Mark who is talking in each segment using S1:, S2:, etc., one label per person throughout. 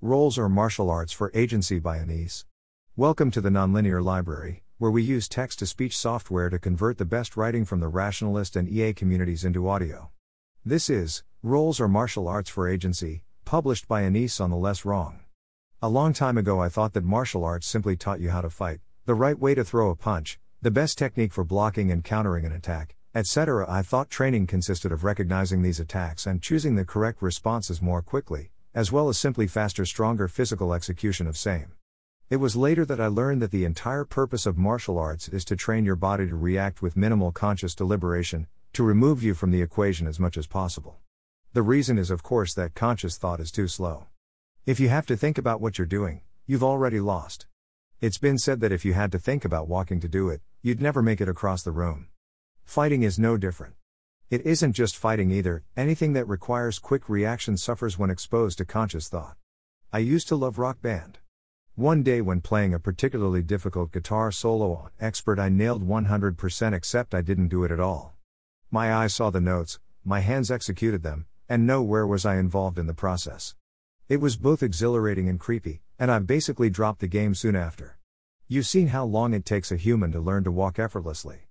S1: Roles or Martial Arts for Agency by Eneasz. Welcome to the Nonlinear Library, where we use text to speech software to convert the best writing from the rationalist and EA communities into audio. This is Roles or Martial Arts for Agency, published by Eneasz on the LessWrong. A long time ago, I thought that martial arts simply taught you how to fight, the right way to throw a punch, the best technique for blocking and countering an attack, etc. I thought training consisted of recognizing these attacks and choosing the correct responses more quickly, as well as simply faster, stronger physical execution of same. It was later that I learned that the entire purpose of martial arts is to train your body to react with minimal conscious deliberation, to remove you from the equation as much as possible. The reason is, of course, that conscious thought is too slow. If you have to think about what you're doing, you've already lost. It's been said that if you had to think about walking to do it, you'd never make it across the room. Fighting is no different. It isn't just fighting either, anything that requires quick reaction suffers when exposed to conscious thought. I used to love rock band. One day when playing a particularly difficult guitar solo on Expert, I nailed 100% except I didn't do it at all. My eyes saw the notes, my hands executed them, and nowhere was I involved in the process. It was both exhilarating and creepy, and I basically dropped the game soon after. You've seen how long it takes a human to learn to walk effortlessly.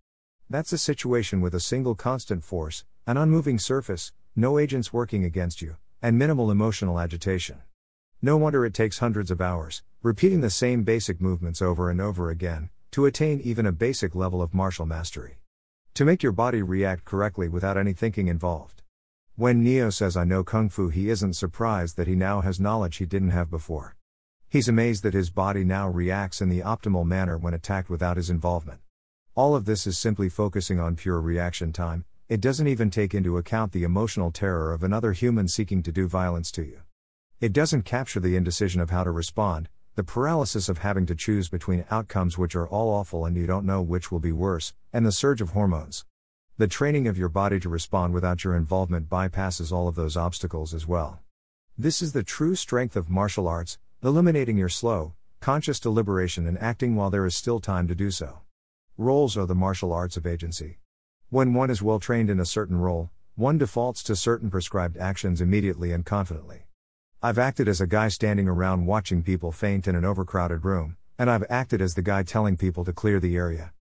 S1: That's a situation with a single constant force, an unmoving surface, no agents working against you, and minimal emotional agitation. No wonder it takes hundreds of hours, repeating the same basic movements over and over again, to attain even a basic level of martial mastery. To make your body react correctly without any thinking involved. When Neo says I know Kung Fu, he isn't surprised that he now has knowledge he didn't have before. He's amazed that his body now reacts in the optimal manner when attacked without his involvement. All of this is simply focusing on pure reaction time, it doesn't even take into account the emotional terror of another human seeking to do violence to you. It doesn't capture the indecision of how to respond, the paralysis of having to choose between outcomes which are all awful and you don't know which will be worse, and the surge of hormones. The training of your body to respond without your involvement bypasses all of those obstacles as well. This is the true strength of martial arts, eliminating your slow, conscious deliberation and acting while there is still time to do so. Roles are the martial arts of agency. When one is well trained in a certain role, one defaults to certain prescribed actions immediately and confidently. I've acted as a guy standing around watching people faint in an overcrowded room, and I've acted as the guy telling people to clear the area.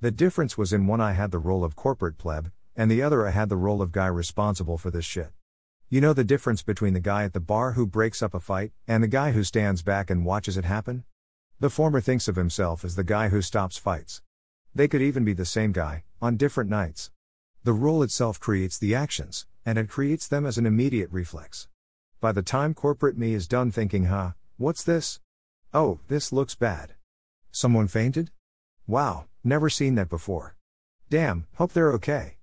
S1: The difference was in one I had the role of corporate pleb, and the other I had the role of guy responsible for this shit. You know the difference between the guy at the bar who breaks up a fight, and the guy who stands back and watches it happen? The former thinks of himself as the guy who stops fights. They could even be the same guy, on different nights. The role itself creates the actions, and it creates them as an immediate reflex. By the time corporate me is done thinking, huh, what's this? Oh, this looks bad. Someone fainted? Wow, never seen that before. Damn, hope they're okay.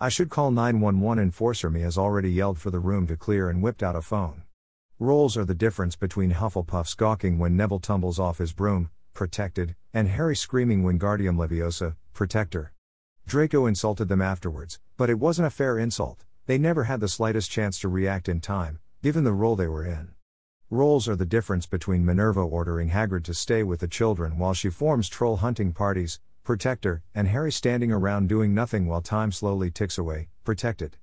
S1: I should call 911 enforcer me has already yelled for the room to clear and whipped out a phone. Roles are the difference between Hufflepuff's gawking when Neville tumbles off his broom, protected, and Harry screaming Wingardium Leviosa, protector. Draco insulted them afterwards, but it wasn't a fair insult, they never had the slightest chance to react in time, given the role they were in. Roles are the difference between Minerva ordering Hagrid to stay with the children while she forms troll hunting parties, protector, and Harry standing around doing nothing while time slowly ticks away, protected.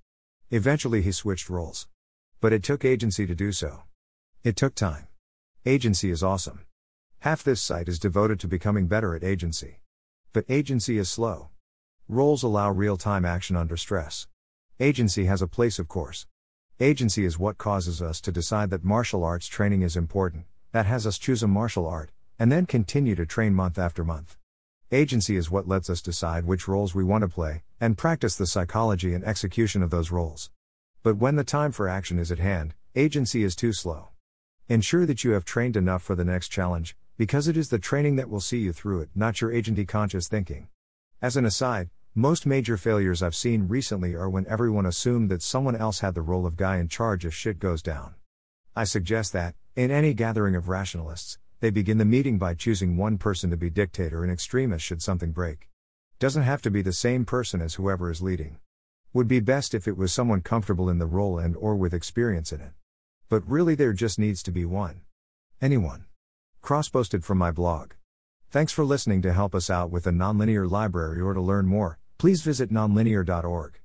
S1: Eventually he switched roles. But it took agency to do so. It took time. Agency is awesome. Half this site is devoted to becoming better at agency. But agency is slow. Roles allow real time action under stress. Agency has a place, of course. Agency is what causes us to decide that martial arts training is important, that has us choose a martial art, and then continue to train month after month. Agency is what lets us decide which roles we want to play, and practice the psychology and execution of those roles. But when the time for action is at hand, agency is too slow. Ensure that you have trained enough for the next challenge, because it is the training that will see you through it, not your agenty conscious thinking. As an aside, most major failures I've seen recently are when everyone assumed that someone else had the role of guy in charge if shit goes down. I suggest that, in any gathering of rationalists, they begin the meeting by choosing one person to be dictator and extremist should something break. Doesn't have to be the same person as whoever is leading. Would be best if it was someone comfortable in the role and or with experience in it. But really there just needs to be one. Anyone. Cross posted from my blog. Thanks for listening to help us out with the nonlinear library or to learn more, please visit nonlinear.org.